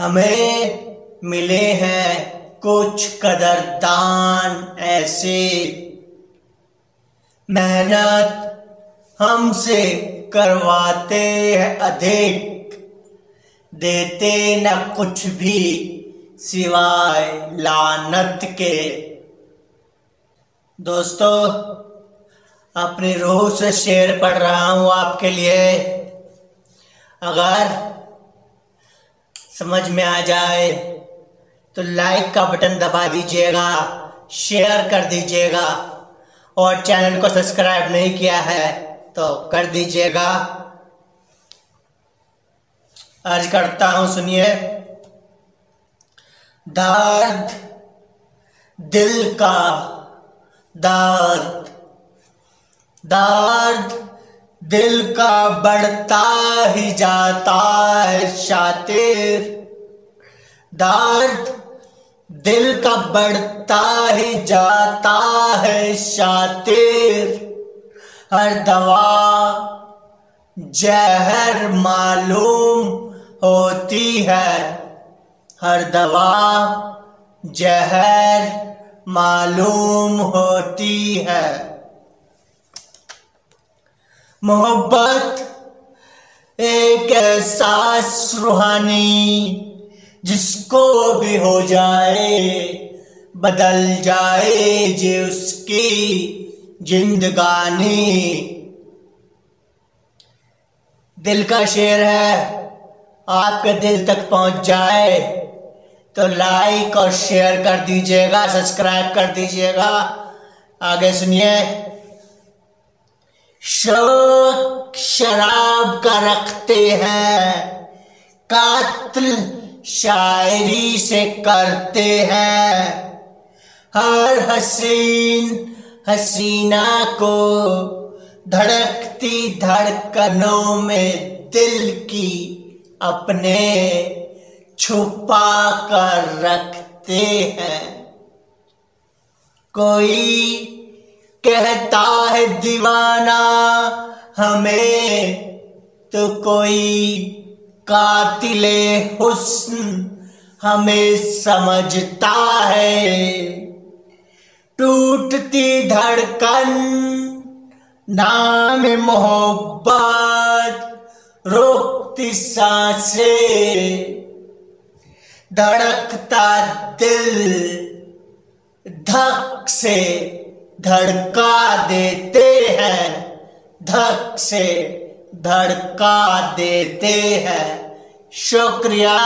हमें मिले हैं कुछ कदरदान ऐसे। मेहनत हमसे करवाते हैं अधिक, देते न कुछ भी सिवाय लानत के। दोस्तों, अपनी रूह से शेर पढ़ रहा हूँ आपके लिए। अगर समझ में आ जाए तो लाइक का बटन दबा दीजिएगा शेयर कर दीजिएगा और चैनल को सब्सक्राइब नहीं किया है तो कर दीजिएगा। आज करता हूँ, सुनिए। दर्द दिल का दर्द दर्द दिल का बढ़ता ही जाता है शातिर। दर्द दिल का बढ़ता ही जाता है शातिर। हर दवा जहर मालूम होती है। हर दवा जहर मालूम होती है। मोहब्बत एक एहसास रूहानी जिसको भी हो जाए, बदल जाए जे उसकी जिंदगानी। दिल का शेर है, आपके दिल तक पहुँच जाए तो लाइक और शेयर कर दीजिएगा सब्सक्राइब कर दीजिएगा। आगे सुनिए। शौक शराब का रखते हैं। कातिल शायरी से करते हैं। हर हसीन हसीना को धड़कती धड़कनों में दिल की अपने छुपा कर रखते हैं। कोई कहता है दीवाना, हमें तो कोई कातिले हुस्न हमें समझता है। टूटती धड़कन, नाम मोहब्बत, रोकती सांसे, धड़कता दिल धक से। धड़का देते हैं। धक से धड़का देते हैं। शुक्रिया।